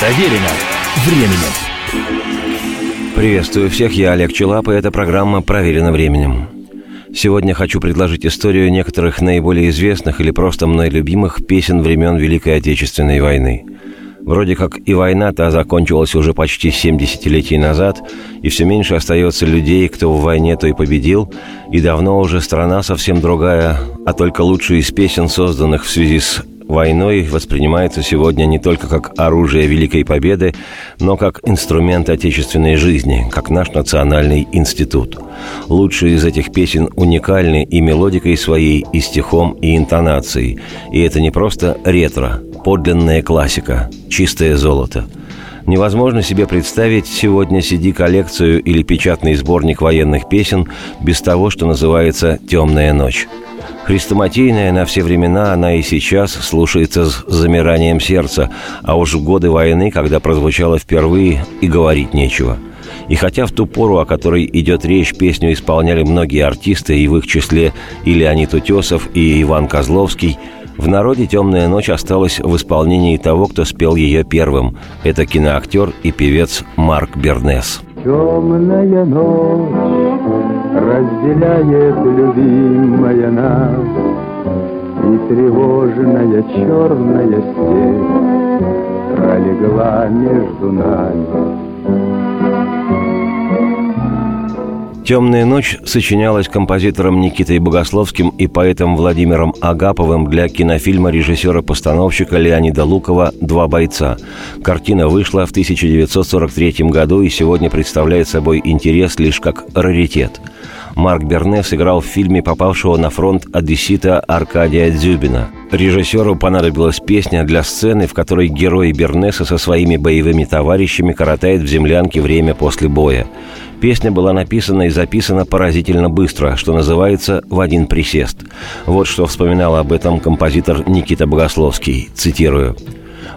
Проверено временем. Приветствую всех, я Олег Челап, и эта программа «Проверено временем». Сегодня хочу предложить историю некоторых наиболее известных или просто мной любимых песен времен Великой Отечественной войны. Вроде как и война-то закончилась уже почти 70 десятилетий назад, и все меньше остается людей, кто в войне то и победил, и давно уже страна совсем другая, а только лучшие из песен, созданных в связи с войной воспринимается сегодня не только как оружие Великой Победы, но как инструмент отечественной жизни, как наш национальный институт. Лучшие из этих песен уникальны и мелодикой своей, и стихом, и интонацией. И это не просто ретро, подлинная классика, чистое золото – Невозможно себе представить сегодня CD-коллекцию или печатный сборник военных песен без того, что называется «Темная ночь». Хрестоматийная на все времена она и сейчас слушается с замиранием сердца, а уж в годы войны, когда прозвучала впервые, и говорить нечего. И хотя в ту пору, о которой идет речь, песню исполняли многие артисты, и в их числе и Леонид Утесов, и Иван Козловский, в народе «Темная ночь» осталась в исполнении того, кто спел ее первым. Это киноактер и певец Марк Бернес. Темная ночь разделяет любимая нас, И тревожная черная степь пролегла между нами. «Темная ночь» сочинялась композитором Никитой Богословским и поэтом Владимиром Агаповым для кинофильма режиссера-постановщика Леонида Лукова «Два бойца». Картина вышла в 1943 году и сегодня представляет собой интерес лишь как раритет – Марк Берне сыграл в фильме попавшего на фронт одессита Аркадия Дзюбина. Режиссеру понадобилась песня для сцены, в которой герой Бернеса со своими боевыми товарищами коротает в землянке время после боя. Песня была написана и записана поразительно быстро, что называется «в один присест». Вот что вспоминал об этом композитор Никита Богословский, цитирую.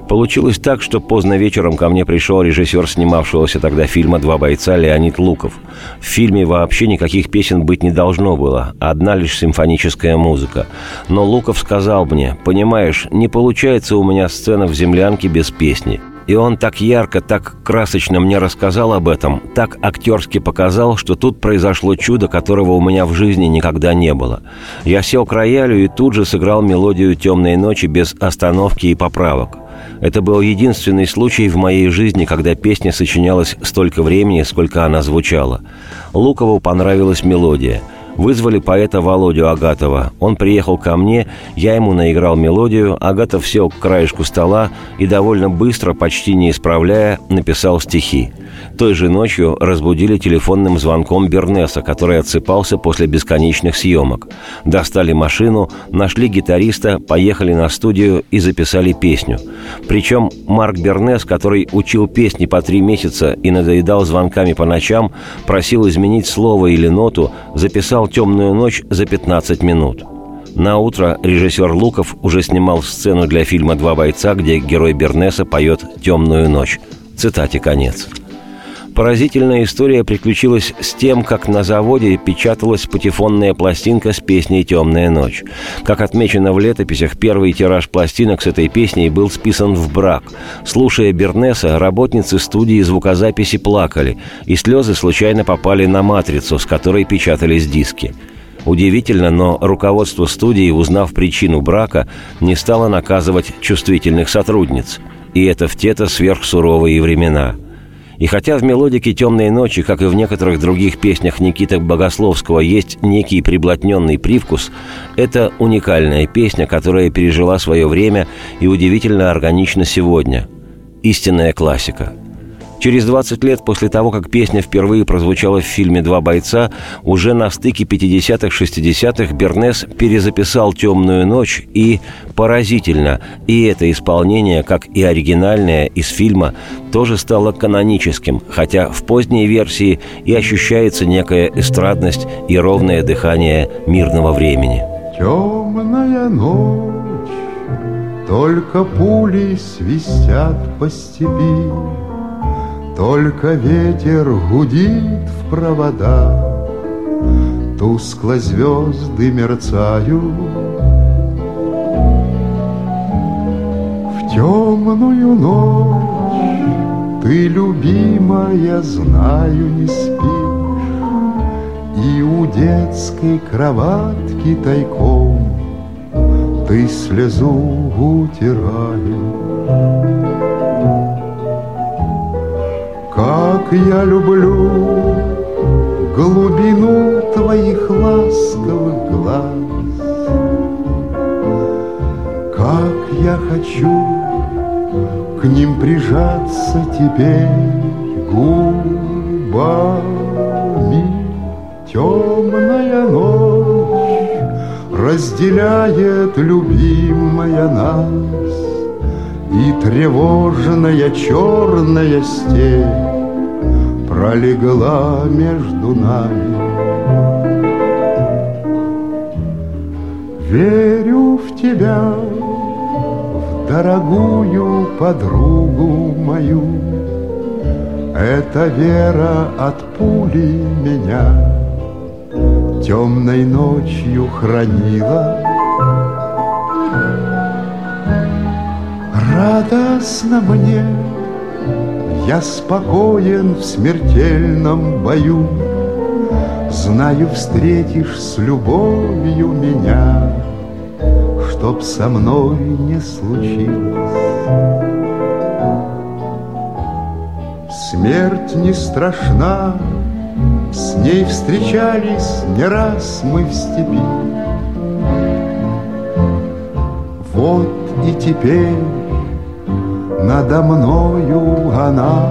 Получилось так, что поздно вечером ко мне пришел режиссер снимавшегося тогда фильма «Два бойца» Леонид Луков. В фильме вообще никаких песен быть не должно было, одна лишь симфоническая музыка. Но Луков сказал мне, понимаешь, не получается у меня сцена в землянке без песни. И он так ярко, так красочно мне рассказал об этом, так актерски показал, что тут произошло чудо, которого у меня в жизни никогда не было. Я сел к роялю и тут же сыграл мелодию «Темной ночи» без остановки и поправок. Это был единственный случай в моей жизни, когда песня сочинялась столько времени, сколько она звучала. Лукову понравилась мелодия – Вызвали поэта Володю Агатова. Он приехал ко мне, я ему наиграл мелодию, Агатов сел к краешку стола и довольно быстро, почти не исправляя, написал стихи. Той же ночью разбудили телефонным звонком Бернеса, который отсыпался после бесконечных съемок. Достали машину, нашли гитариста, поехали на студию и записали песню. Причем Марк Бернес, который учил песни по три месяца и надоедал звонками по ночам, просил изменить слово или ноту, записал «Темную ночь» за 15 минут. На утро режиссер Луков уже снимал сцену для фильма «Два бойца», где герой Бернеса поет «Темную ночь». Цитате конец. Поразительная история приключилась с тем, как на заводе печаталась патефонная пластинка с песней «Темная ночь». Как отмечено в летописях, первый тираж пластинок с этой песней был списан в брак. Слушая Бернеса, работницы студии звукозаписи плакали, и слезы случайно попали на матрицу, с которой печатались диски. Удивительно, но руководство студии, узнав причину брака, не стало наказывать чувствительных сотрудниц. И это в те-то сверхсуровые времена – и хотя в мелодике «Темные ночи», как и в некоторых других песнях Никиты Богословского, есть некий приблотненный привкус, это уникальная песня, которая пережила свое время и удивительно органична сегодня. Истинная классика – Через 20 лет после того, как песня впервые прозвучала в фильме «Два бойца», уже на стыке 50-х-60-х Бернес перезаписал «Темную ночь» и, поразительно, и это исполнение, как и оригинальное из фильма, тоже стало каноническим, хотя в поздней версии и ощущается некая эстрадность и ровное дыхание мирного времени. Темная ночь, только пули свистят по степи, только ветер гудит в провода, Тускло звезды мерцают. В темную ночь Ты, любимая, знаю, не спишь И у детской кроватки тайком Ты слезу утираешь Как я люблю глубину твоих ласковых глаз. Как я хочу к ним прижаться теперь губами. Темная ночь разделяет любимая нас И тревожная черная степь пролегла между нами Верю в тебя, дорогую подругу мою. Эта вера от пули меня темной ночью хранила. Радостно мне, я спокоен в смертельном бою, Знаю, встретишь с любовью меня — чтоб со мной не случилось. Смерть не страшна, с ней встречались не раз мы в степи. Вот и теперь надо мною она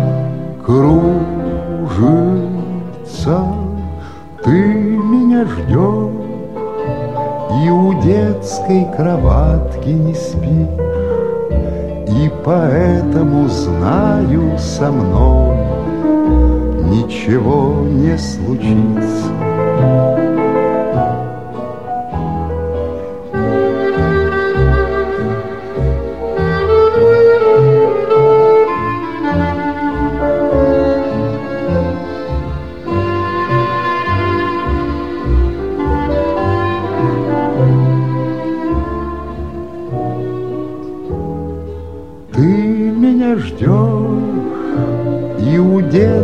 кружится. Ты меня ждешь, и у детской кроватки не спишь, И поэтому знаю со мной Ничего не случится.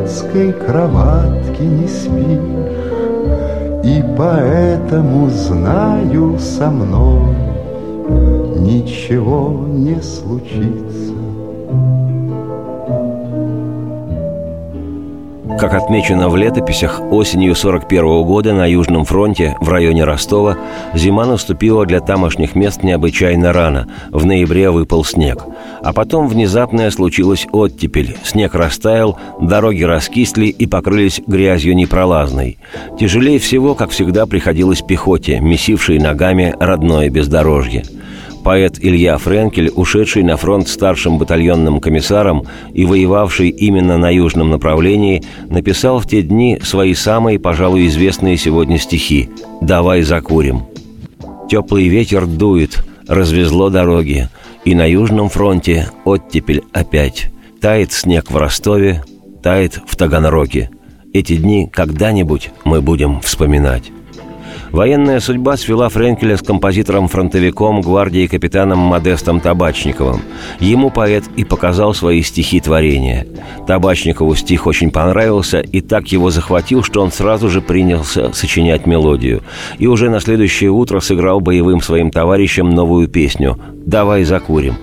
Детской кроватке не спишь, И поэтому знаю со мной Ничего не случится. Как отмечено в летописях, осенью 41 года на Южном фронте, в районе Ростова, зима наступила для тамошних мест необычайно рано. В ноябре выпал снег. А потом внезапная случилась оттепель. Снег растаял, дороги раскисли и покрылись грязью непролазной. Тяжелее всего, как всегда, приходилось пехоте, месившей ногами родное бездорожье – Поэт Илья Френкель, ушедший на фронт старшим батальонным комиссаром и воевавший именно на южном направлении, написал в те дни свои самые, пожалуй, известные сегодня стихи «Давай закурим». Теплый ветер дует, развезло дороги, и на южном фронте оттепель опять. Тает снег в Ростове, тает в Таганроге. Эти дни когда-нибудь мы будем вспоминать. Военная судьба свела Френкеля с композитором-фронтовиком гвардии капитаном Модестом Табачниковым. Ему поэт и показал свои стихи творения. Табачникову стих очень понравился и так его захватил, что он сразу же принялся сочинять мелодию. И уже на следующее утро сыграл боевым своим товарищам новую песню «Давай закурим».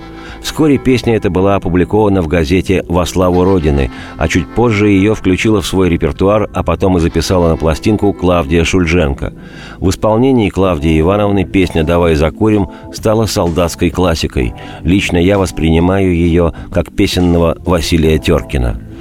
Вскоре песня эта была опубликована в газете «Во славу Родины», а чуть позже ее включила в свой репертуар, а потом и записала на пластинку Клавдия Шульженко. В исполнении Клавдии Ивановны песня «Давай закурим» стала солдатской классикой. Лично я воспринимаю ее как песенного Василия Теркина –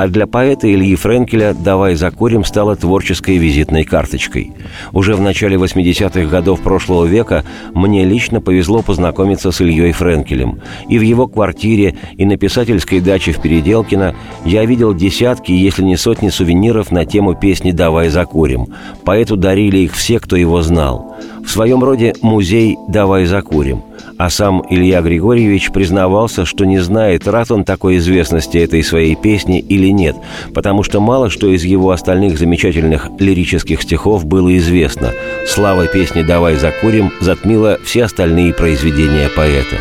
а для поэта Ильи Френкеля «Давай закурим» стала творческой визитной карточкой. Уже в начале 80-х годов прошлого века мне лично повезло познакомиться с Ильей Френкелем. И в его квартире, и на писательской даче в Переделкино я видел десятки, если не сотни сувениров на тему песни «Давай закурим». Поэту дарили их все, кто его знал. В своем роде музей «Давай закурим». А сам Илья Григорьевич признавался, что не знает, рад он такой известности этой своей песни или нет, потому что мало что из его остальных замечательных лирических стихов было известно. Слава песни «Давай закурим» затмила все остальные произведения поэта.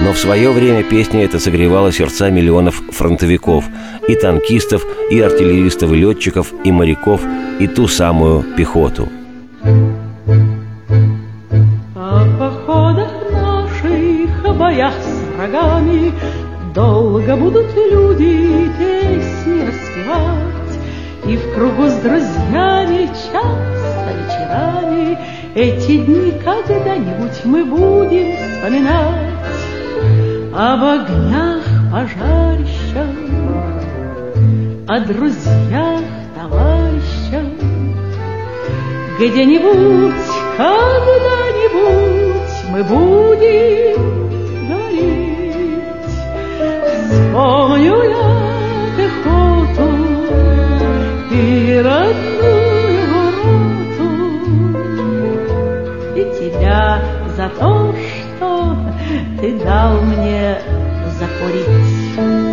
Но в свое время песня эта согревала сердца миллионов фронтовиков, и танкистов, и артиллеристов, и летчиков, и моряков, и ту самую пехоту. Долго будут люди песни распевать, И в кругу с друзьями часто вечерами Эти дни когда-нибудь мы будем вспоминать об огнях пожарищах, о друзьях, товарищах. Где-нибудь, когда-нибудь мы будем. Вспомню я пехоту и родную роту, и тебя за то, что ты дал мне закурить.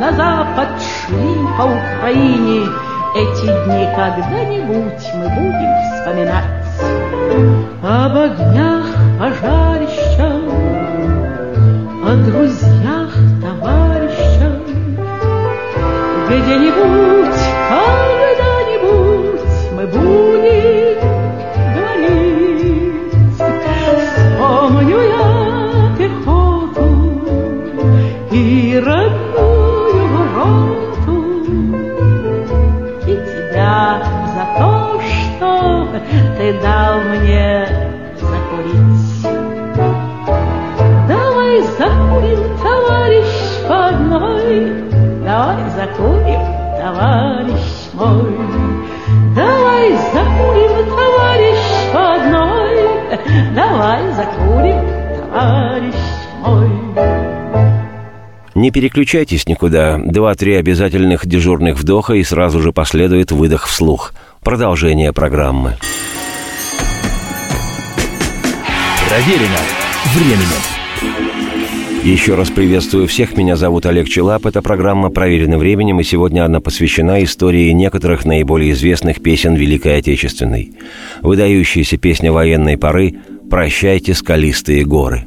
На запад шли по Украине. Эти дни когда-нибудь мы будем вспоминать Об огнях пожарища, О друзьях, товарищах. Где-нибудь, Давай закурим, товарищ мой. Не переключайтесь никуда. Два-три обязательных дежурных вдоха и сразу же последует выдох вслух. Продолжение программы. Проверено временем. Еще раз приветствую всех. Меня зовут Олег Челап. Эта программа проверена временем, и сегодня она посвящена истории некоторых наиболее известных песен Великой Отечественной. Выдающаяся песня военной поры «Прощайте, скалистые горы».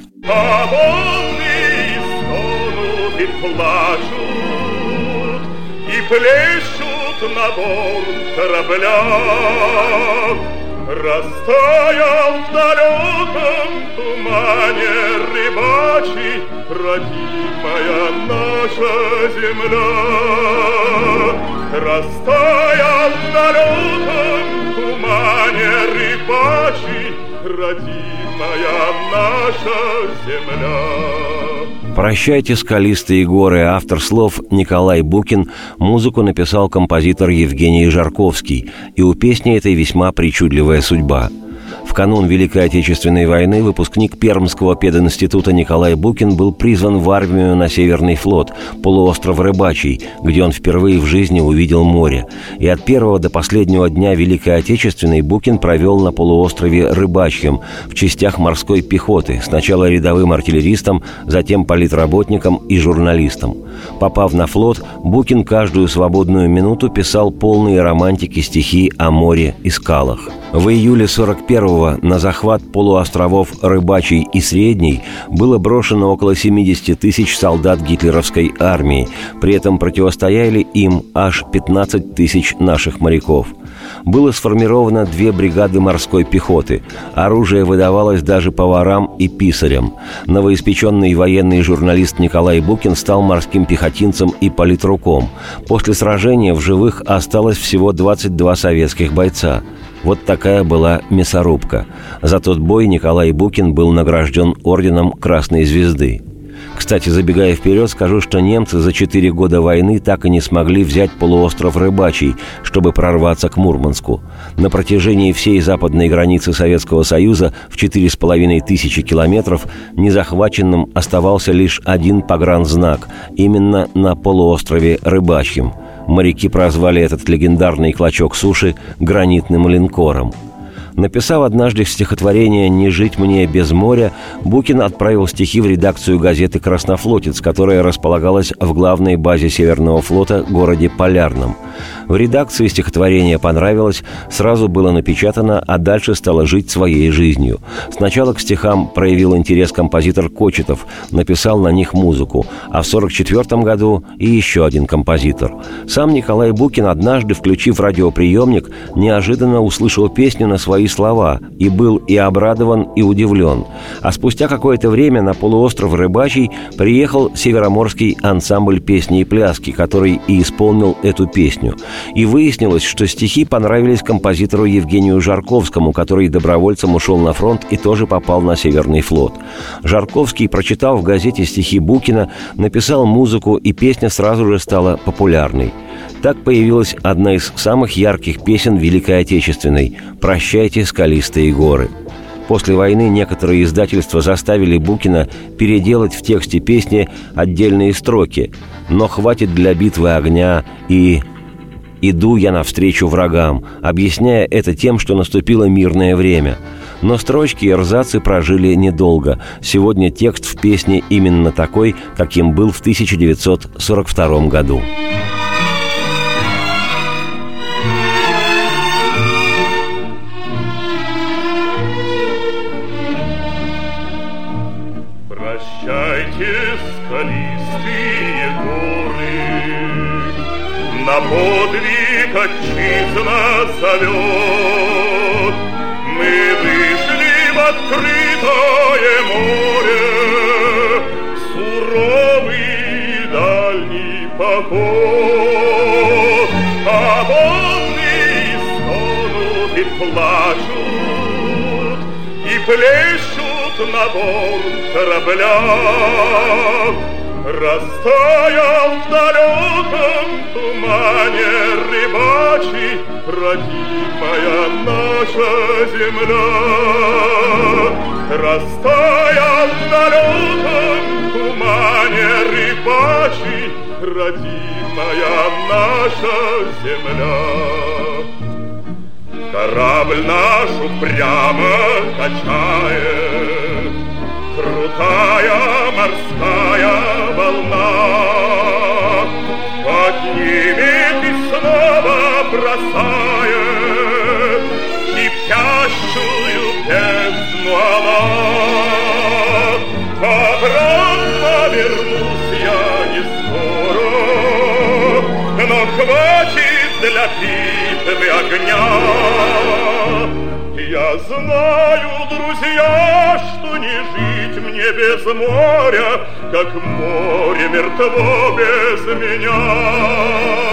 Плещут на борт корабля. Растаял в далеком тумане рыбачий Родимая наша земля. Растаял в далеком тумане рыбачий Родимая наша земля. «Прощайте, скалистые горы» автор слов Николай Букин, музыку написал композитор Евгений Жарковский, и у песни этой весьма причудливая судьба – в канун Великой Отечественной войны выпускник Пермского пединститута Николай Букин был призван в армию на Северный флот, полуостров Рыбачий, где он впервые в жизни увидел море. И от первого до последнего дня Великой Отечественной Букин провел на полуострове Рыбачьем в частях морской пехоты, сначала рядовым артиллеристом, затем политработником и журналистом. Попав на флот, Букин каждую свободную минуту писал полные романтики стихи о море и скалах. В июле 41-го на захват полуостровов Рыбачий и Средний было брошено около 70 тысяч солдат гитлеровской армии. При этом противостояли им аж 15 тысяч наших моряков. Было сформировано две бригады морской пехоты. Оружие выдавалось даже поварам и писарям. Новоиспеченный военный журналист Николай Букин стал морским пехотинцем и политруком. После сражения в живых осталось всего 22 советских бойца. Вот такая была мясорубка. За тот бой Николай Букин был награжден орденом Красной Звезды. Кстати, забегая вперед, скажу, что немцы за четыре года войны так и не смогли взять полуостров Рыбачий, чтобы прорваться к Мурманску. На протяжении всей западной границы Советского Союза в четыре с половиной тысячи километров незахваченным оставался лишь один погранзнак, именно на полуострове Рыбачьем. Моряки прозвали этот легендарный клочок суши гранитным линкором – Написав однажды стихотворение «Не жить мне без моря», Букин отправил стихи в редакцию газеты «Краснофлотец», которая располагалась в главной базе Северного флота городе Полярном. В редакции стихотворение понравилось, сразу было напечатано, а дальше стало жить своей жизнью. Сначала к стихам проявил интерес композитор Кочетов, написал на них музыку, а в 1944 году и еще один композитор. Сам Николай Букин однажды, включив радиоприемник, неожиданно услышал песню на свои слова и был и обрадован, и удивлен. А спустя какое-то время на полуостров Рыбачий приехал североморский ансамбль песни и пляски, который и исполнил эту песню. И выяснилось, что стихи понравились композитору Евгению Жарковскому, который добровольцем ушел на фронт и тоже попал на Северный флот. Жарковский, прочитал в газете стихи Букина, написал музыку, и песня сразу же стала популярной. Так появилась одна из самых ярких песен Великой Отечественной «Прощайте, скалистые горы». После войны некоторые издательства заставили Букина переделать в тексте песни отдельные строки «Но хватит для битвы огня» и «Иду я навстречу врагам», объясняя это тем, что наступило мирное время. Но строчки и рзацы прожили недолго. Сегодня текст в песне именно такой, каким был в 1942 году. На подвиг отчизна зовет. Мы вышли в открытое море, Суровый дальний поход. А волны стонут и плачут, И плещут на борт корабля. Растаял в далеком тумане рыбачий Родимая наша земля. Растаял в далеком тумане рыбачий Родимая наша земля. Корабль наш упрямо качает Крутая морская волна. Поднимет и снова бросает Кипящую бездну она Обратно вернусь я не скоро Но хватит для битвы огня. Я знаю, друзья, что не жить мне без моря, Как море мертво без меня.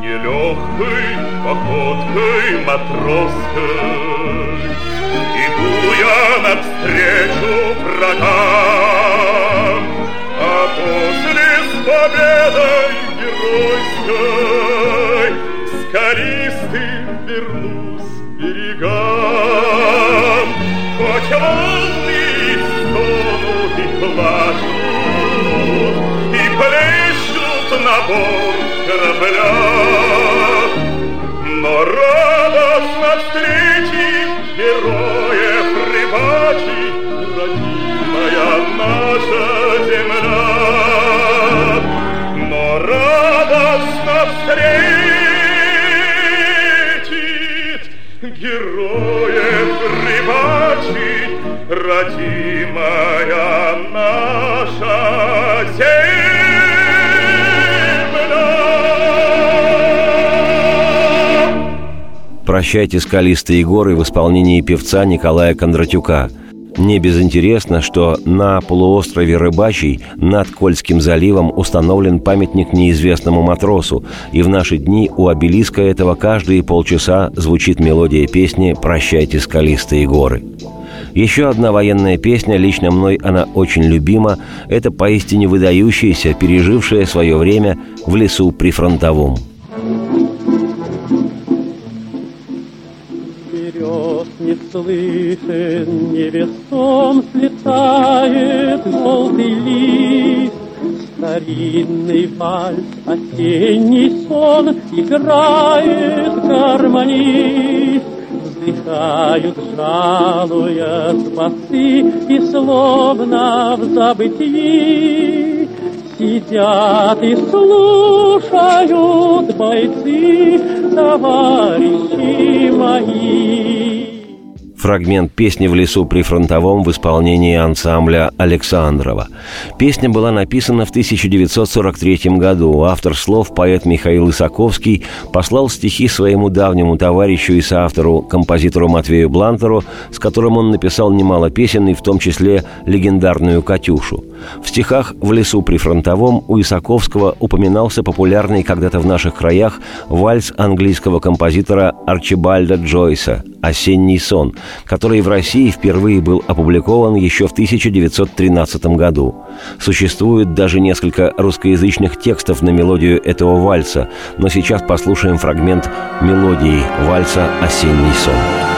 Нелегкой походкой матросской Иду я навстречу врагам, победой геройской Скалистым вернусь берегам. Хоть волны стонут и плачут, И плещут на борт корабля, Но радостно встретить героев рыбачий, родимая наша земля. Но радостно встретит героев рыбачий, родимая наша земля. «Прощайте, скалистые горы» в исполнении певца Николая Кондратюка. Не безинтересно, что на полуострове Рыбачий над Кольским заливом установлен памятник неизвестному матросу, и в наши дни у обелиска этого каждые полчаса звучит мелодия песни «Прощайте, скалистые горы». Еще одна военная песня, лично мной она очень любима, это поистине выдающаяся, пережившая свое время в лесу при слышен, невесом слетает желтый лист. Старинный вальс, осенний сон играет гармонист. Вздыхают, жалуя спасы, и словно в забытии Сидят и слушают бойцы, товарищи мои. Фрагмент песни «В лесу при фронтовом» в исполнении ансамбля Александрова. Песня была написана в 1943 году. Автор слов, поэт Михаил Исаковский, послал стихи своему давнему товарищу и соавтору, композитору Матвею Блантеру, с которым он написал немало песен, и в том числе легендарную «Катюшу». В стихах «В лесу при фронтовом» у Исаковского упоминался популярный когда-то в наших краях вальс английского композитора Арчибальда Джойса «Осенний сон», который в России впервые был опубликован еще в 1913 году. Существует даже несколько русскоязычных текстов на мелодию этого вальса, но сейчас послушаем фрагмент мелодии вальса «Осенний сон».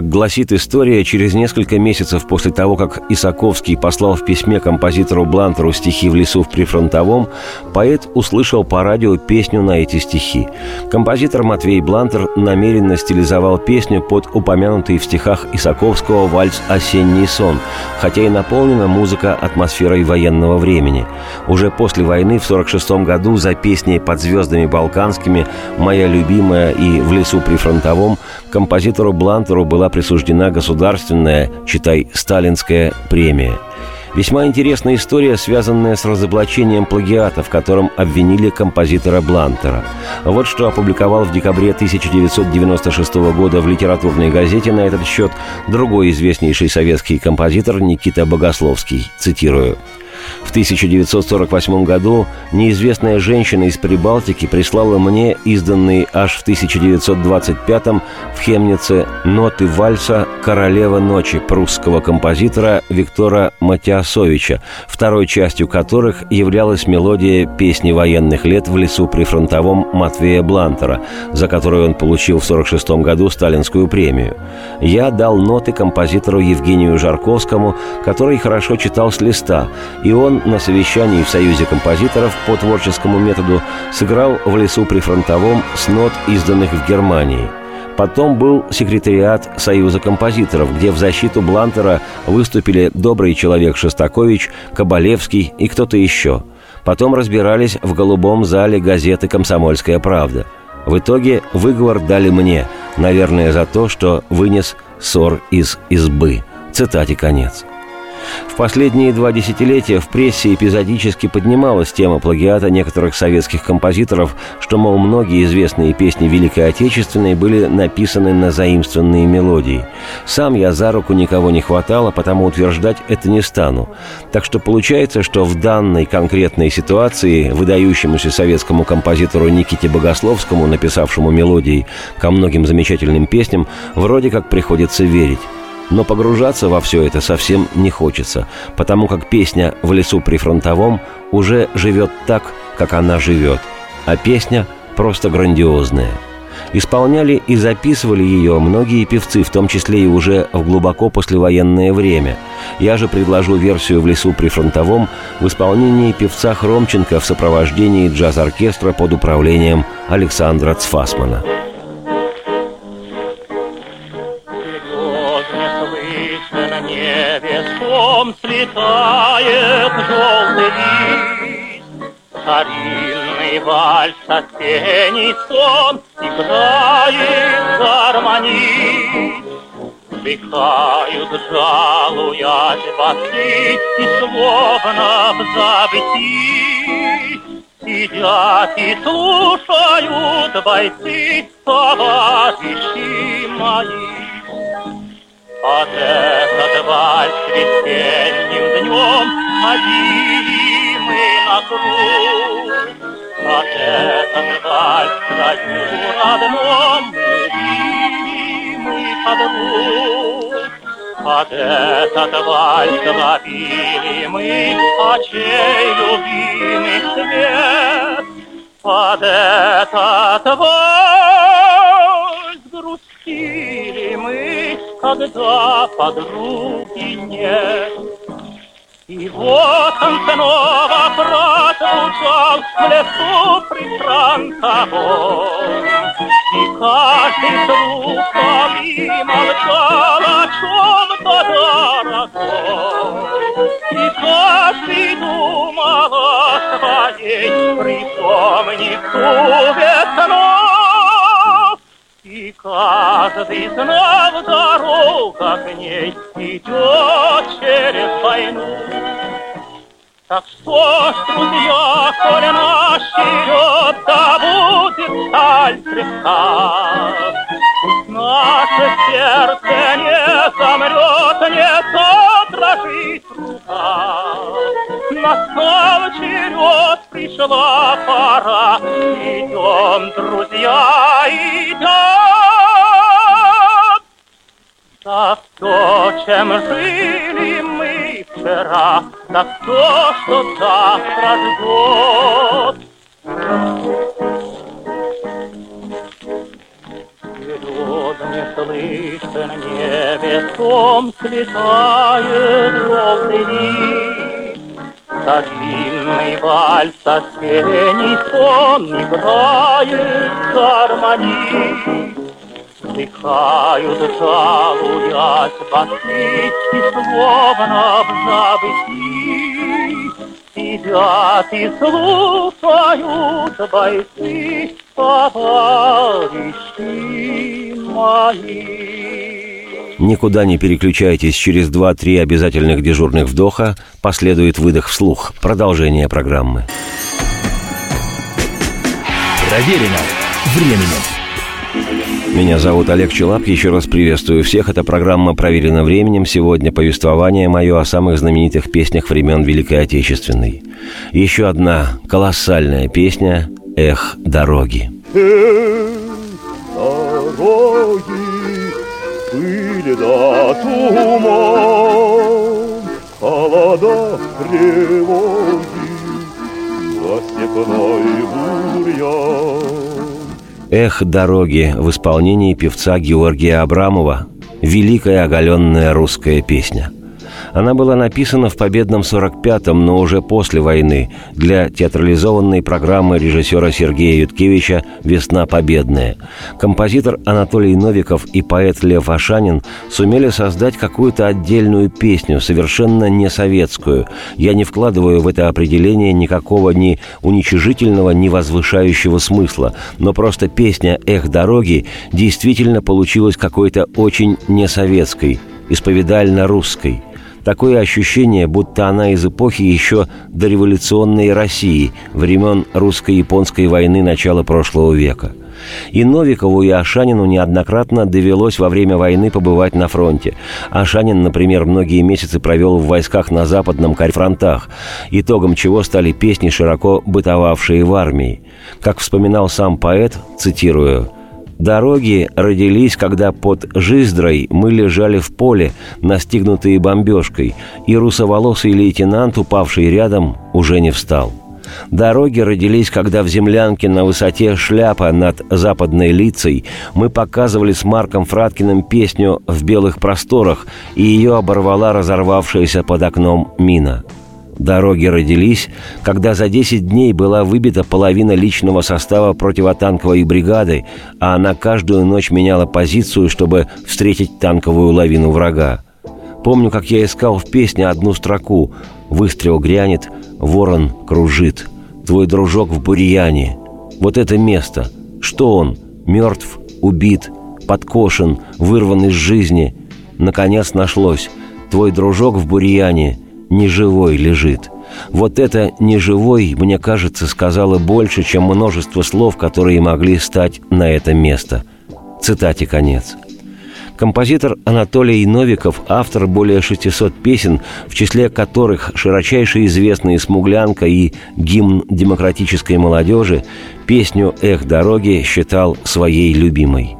гласит история, через несколько месяцев после того, как Исаковский послал в письме композитору Блантеру стихи в лесу в прифронтовом, поэт услышал по радио песню на эти стихи. Композитор Матвей Блантер намеренно стилизовал песню под упомянутый в стихах Исаковского вальс «Осенний сон», хотя и наполнена музыка атмосферой военного времени. Уже после войны в 1946 году за песней «Под звездами балканскими» «Моя любимая» и «В лесу прифронтовом» композитору Блантеру была присуждена государственная, читай, сталинская премия. Весьма интересная история, связанная с разоблачением плагиата, в котором обвинили композитора Блантера. Вот что опубликовал в декабре 1996 года в литературной газете на этот счет другой известнейший советский композитор Никита Богословский. Цитирую. В 1948 году неизвестная женщина из Прибалтики прислала мне изданные аж в 1925 в Хемнице ноты вальса «Королева ночи» прусского композитора Виктора Матиасовича, второй частью которых являлась мелодия песни военных лет в лесу при фронтовом Матвея Блантера, за которую он получил в 1946 году сталинскую премию. Я дал ноты композитору Евгению Жарковскому, который хорошо читал с листа, и он на совещании в Союзе композиторов по творческому методу сыграл в лесу при фронтовом с нот, изданных в Германии – Потом был секретариат Союза композиторов, где в защиту Блантера выступили добрый человек Шостакович, Кабалевский и кто-то еще. Потом разбирались в голубом зале газеты «Комсомольская правда». В итоге выговор дали мне, наверное, за то, что вынес ссор из избы. Цитате конец. В последние два десятилетия в прессе эпизодически поднималась тема плагиата некоторых советских композиторов, что, мол, многие известные песни Великой Отечественной были написаны на заимствованные мелодии. Сам я за руку никого не хватало, потому утверждать это не стану. Так что получается, что в данной конкретной ситуации выдающемуся советскому композитору Никите Богословскому, написавшему мелодии ко многим замечательным песням, вроде как приходится верить. Но погружаться во все это совсем не хочется, потому как песня «В лесу при фронтовом» уже живет так, как она живет, а песня просто грандиозная. Исполняли и записывали ее многие певцы, в том числе и уже в глубоко послевоенное время. Я же предложу версию «В лесу при фронтовом» в исполнении певца Хромченко в сопровождении джаз-оркестра под управлением Александра Цфасмана. Слетает желтый лист. Старинный вальс, осенний сон Играет гармонист. Вздыхают, жалуясь басы, И словно в забытии Сидят и слушают бойцы, Товарищи мои. Под этот вальс весенним днем Ходили мы на круг. Под этот в краю родном Любили мы подруг. Под этот вальс ловили мы Очей любимый свет. Под этот вальс мы, Когда подруги нет. И вот он снова прозвучал в лесу прифронтовом. И каждый слух молчал о чем-то дорогом. И каждый думал о своей, припомнив ту весну. Каждый знал дорога к ней идет через войну. Так что ж, друзья, коли наш черед, да будет сталь крепка. Пусть наше сердце не замрет, не задрожит рука. Настал черед, пришла пора, идем, друзья, идем. За то, чем жили мы вчера, за то, что завтра ждет. Вперед не слышен небесом слетает желтый лист. Старинный вальс, осенний сон играет гармонист. Вздыхают, жалуясь басы, И словно в забытии Сидят и слушают бойцы, Товарищи мои. Никуда не переключайтесь, через 2-3 обязательных дежурных вдоха последует выдох вслух. Продолжение программы. Проверено временем. Меня зовут Олег Челап. Еще раз приветствую всех. Это программа «Проверено временем». Сегодня повествование мое о самых знаменитых песнях времен Великой Отечественной. Еще одна колоссальная песня «Эх, дороги». дороги, пыль да туман, холода, тревоги, за степной бурьян. «Эх, дороги» в исполнении певца Георгия Абрамова. Великая оголенная русская песня – она была написана в победном 45-м, но уже после войны, для театрализованной программы режиссера Сергея Юткевича «Весна победная». Композитор Анатолий Новиков и поэт Лев Ашанин сумели создать какую-то отдельную песню, совершенно не советскую. Я не вкладываю в это определение никакого ни уничижительного, ни возвышающего смысла, но просто песня «Эх, дороги» действительно получилась какой-то очень несоветской, исповедально-русской – Такое ощущение, будто она из эпохи еще дореволюционной России, времен русско-японской войны начала прошлого века. И Новикову, и Ашанину неоднократно довелось во время войны побывать на фронте. Ашанин, например, многие месяцы провел в войсках на западном фронтах, итогом чего стали песни, широко бытовавшие в армии. Как вспоминал сам поэт, цитирую – Дороги родились, когда под Жиздрой мы лежали в поле, настигнутые бомбежкой, и русоволосый лейтенант, упавший рядом, уже не встал. Дороги родились, когда в землянке на высоте шляпа над западной лицей мы показывали с Марком Фраткиным песню «В белых просторах», и ее оборвала разорвавшаяся под окном мина – Дороги родились, когда за 10 дней была выбита половина личного состава противотанковой бригады, а она каждую ночь меняла позицию, чтобы встретить танковую лавину врага. Помню, как я искал в песне одну строку «Выстрел грянет, ворон кружит, твой дружок в бурьяне». Вот это место. Что он? Мертв, убит, подкошен, вырван из жизни. Наконец нашлось. Твой дружок в бурьяне неживой лежит. Вот это «неживой», мне кажется, сказала больше, чем множество слов, которые могли стать на это место. Цитате конец. Композитор Анатолий Новиков – автор более 600 песен, в числе которых широчайше известные «Смуглянка» и гимн демократической молодежи, песню «Эх, дороги» считал своей любимой.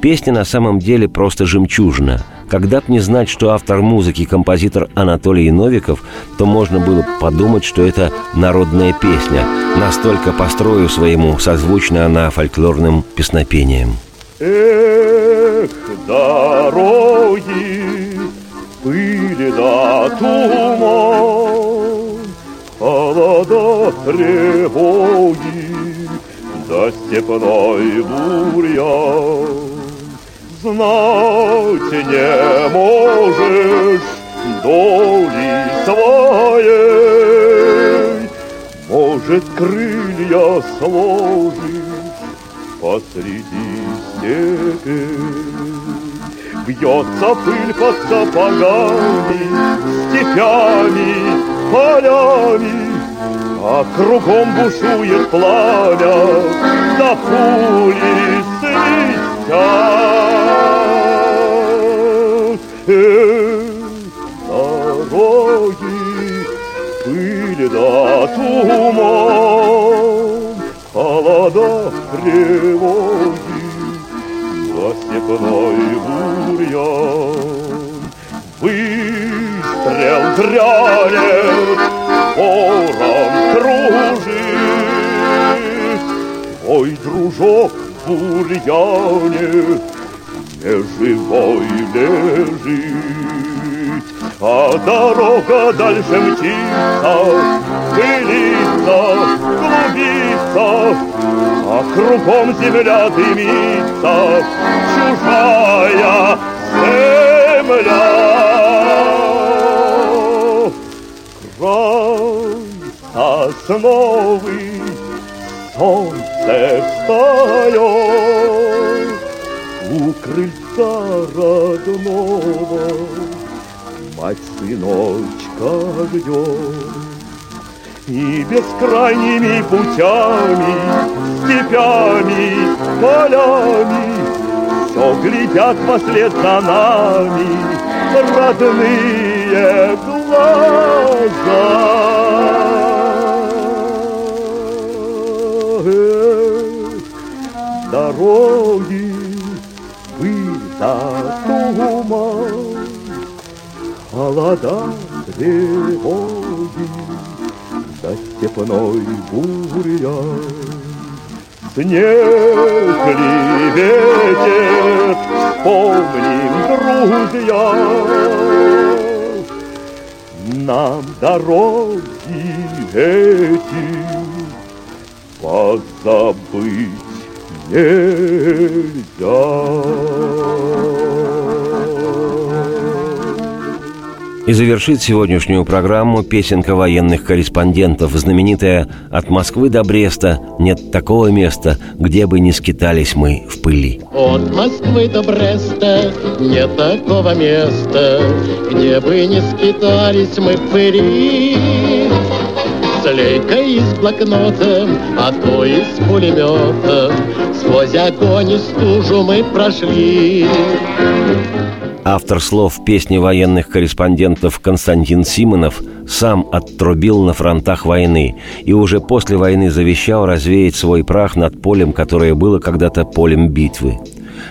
Песня на самом деле просто жемчужина. Когда б не знать, что автор музыки – композитор Анатолий Новиков, то можно было подумать, что это народная песня. Настолько по строю своему созвучна она фольклорным песнопением. Эх, дороги, пыли да туман, Холода тревоги, да степной бурьян. Знать не можешь доли своей, Может, крылья сложишь посреди степи. Бьется пыль под сапогами, степями, полями, А кругом бушует пламя, да пули свистят. Дороги, пыль да туман, Холода тревоги, за степной бурьян. Выстрел грянет, ворон кружит, Твой дружок в бурьяне неживой лежит. А дорога дальше мчится, пылится, клубится, а кругом земля дымится, чужая земля. Край сосновый, солнце встает, У крыльца родного мать сыночка ждет. И бескрайними путями, степями, полями Все глядят вслед за нами родные глаза. Дороги, пыль да туман, Холода тревоги, за степной бурьян. Снег ли ветер, вспомним, друзья, Нам дороги эти позабыть нельзя. И завершит сегодняшнюю программу песенка военных корреспондентов, знаменитая «От Москвы до Бреста нет такого места, где бы не скитались мы в пыли». От Москвы до Бреста нет такого места, где бы не скитались мы в пыли. С лейкой и с блокнотом, а то и с пулеметом, сквозь огонь и стужу мы прошли. Автор слов песни военных корреспондентов Константин Симонов сам оттрубил на фронтах войны и уже после войны завещал развеять свой прах над полем, которое было когда-то полем битвы.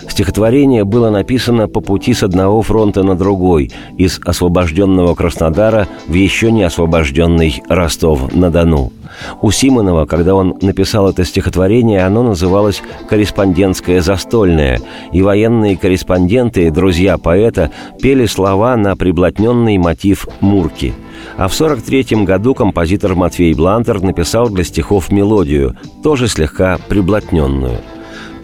Стихотворение было написано по пути с одного фронта на другой, из освобожденного Краснодара в еще не освобожденный Ростов-на-Дону. У Симонова, когда он написал это стихотворение, оно называлось «Корреспондентское застольное», и военные корреспонденты, друзья поэта, пели слова на приблотненный мотив «Мурки». А в 1943 году композитор Матвей Блантер написал для стихов мелодию, тоже слегка приблотненную –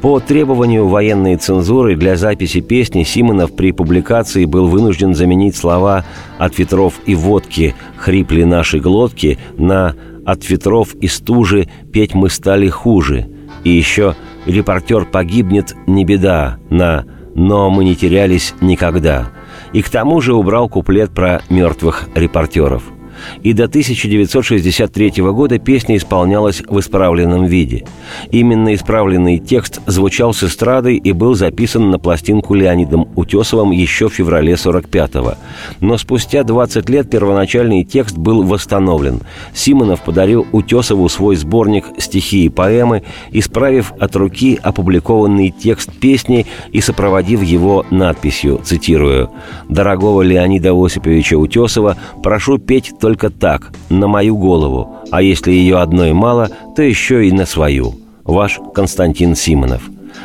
По требованию военной цензуры для записи песни Симонов при публикации был вынужден заменить слова «от ветров и водки хрипли наши глотки» на «от ветров и стужи петь мы стали хуже». И еще «репортер погибнет, не беда» на «но мы не терялись никогда». И к тому же убрал куплет про мертвых репортеров – и до 1963 года песня исполнялась в исправленном виде. Именно исправленный текст звучал с эстрадой и был записан на пластинку Леонидом Утесовым еще в феврале 45-го. Но спустя 20 лет первоначальный текст был восстановлен. Симонов подарил Утесову свой сборник «Стихи и поэмы», исправив от руки опубликованный текст песни и сопроводив его надписью, цитирую, «Дорогого Леонида Осиповича Утесова прошу петь только так, на мою голову, а если ее одной мало, то еще и на свою. Ваш Константин Симонов.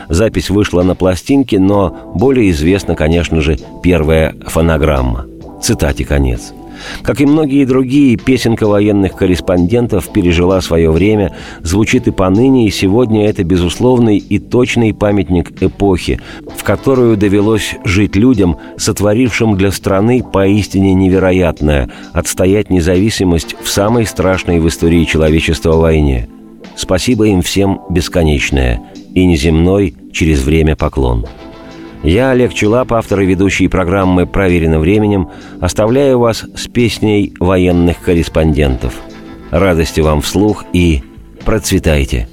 Запись вышла на пластинке, но более известна, конечно же, первая фонограмма. Цитате конец. Как и многие другие, песенка военных корреспондентов пережила свое время, звучит и поныне, и сегодня это безусловный и точный памятник эпохи, в которую довелось жить людям, сотворившим для страны поистине невероятное – отстоять независимость в самой страшной в истории человечества войне. Спасибо им всем бесконечное и неземной через время поклон. Я, Олег Челап, автор и ведущий программы «Проверено временем», оставляю вас с песней военных корреспондентов. Радости вам вслух и процветайте!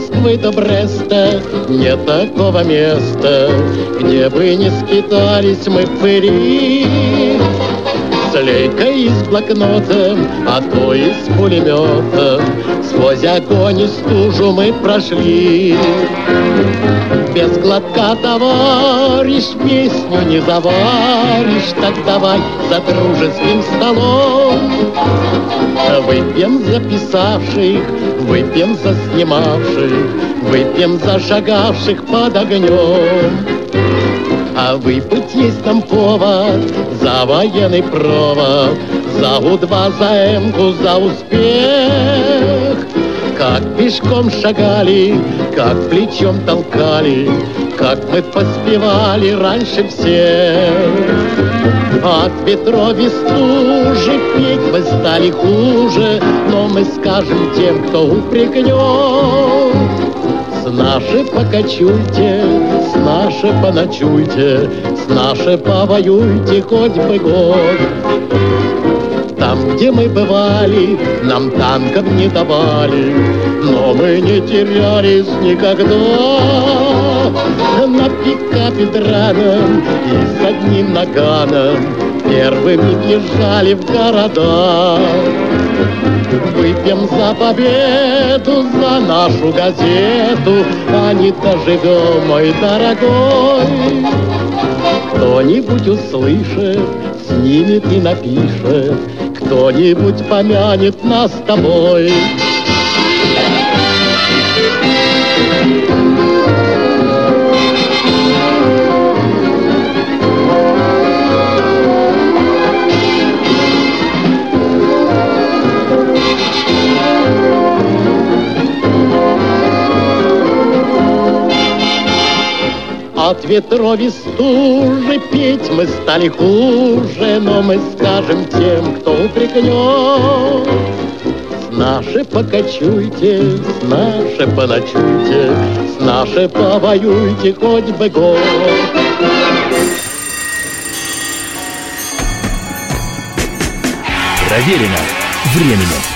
Москвы до Бреста нет такого места, Где бы не скитались мы пыри. С лейкой и с блокнотом, а то и с пулеметом, Сквозь огонь и стужу мы прошли. Без глотка, товарищ, песню не заваришь, Так давай за дружеским столом. Выпьем за писавших, выпьем за снимавших, Выпьем за шагавших под огнем. А выпить есть там повод за военный провод, За У-2, за Эмку, за успех. Как пешком шагали, как плечом толкали, Как мы поспевали раньше всех. От ветров и стужи петь мы стали хуже, Но мы скажем тем, кто упрекнет. С нашей покачуйте, с нашей поночуйте, С нашей повоюйте хоть бы год. Там, где мы бывали, нам танков не давали, Но мы не терялись никогда. На пикапе драном и с одним наганом Первыми бежали в города. Выпьем за победу, за нашу газету, А не доживем, мой дорогой. Кто-нибудь услышит, снимет и напишет, Кто-нибудь помянет нас с тобой. Ветров и стужи петь мы стали хуже, Но мы скажем тем, кто упрекнет. С нашей покачуйте, с нашей поночуйте, С нашей повоюйте хоть бы год. Проверено временем.